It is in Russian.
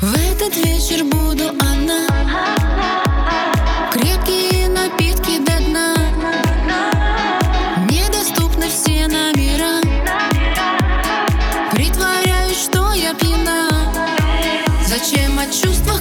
В этот вечер буду одна. Крепкие напитки до дна. Недоступны все номера. Притворяюсь, что я пьяна. Зачем о чувствах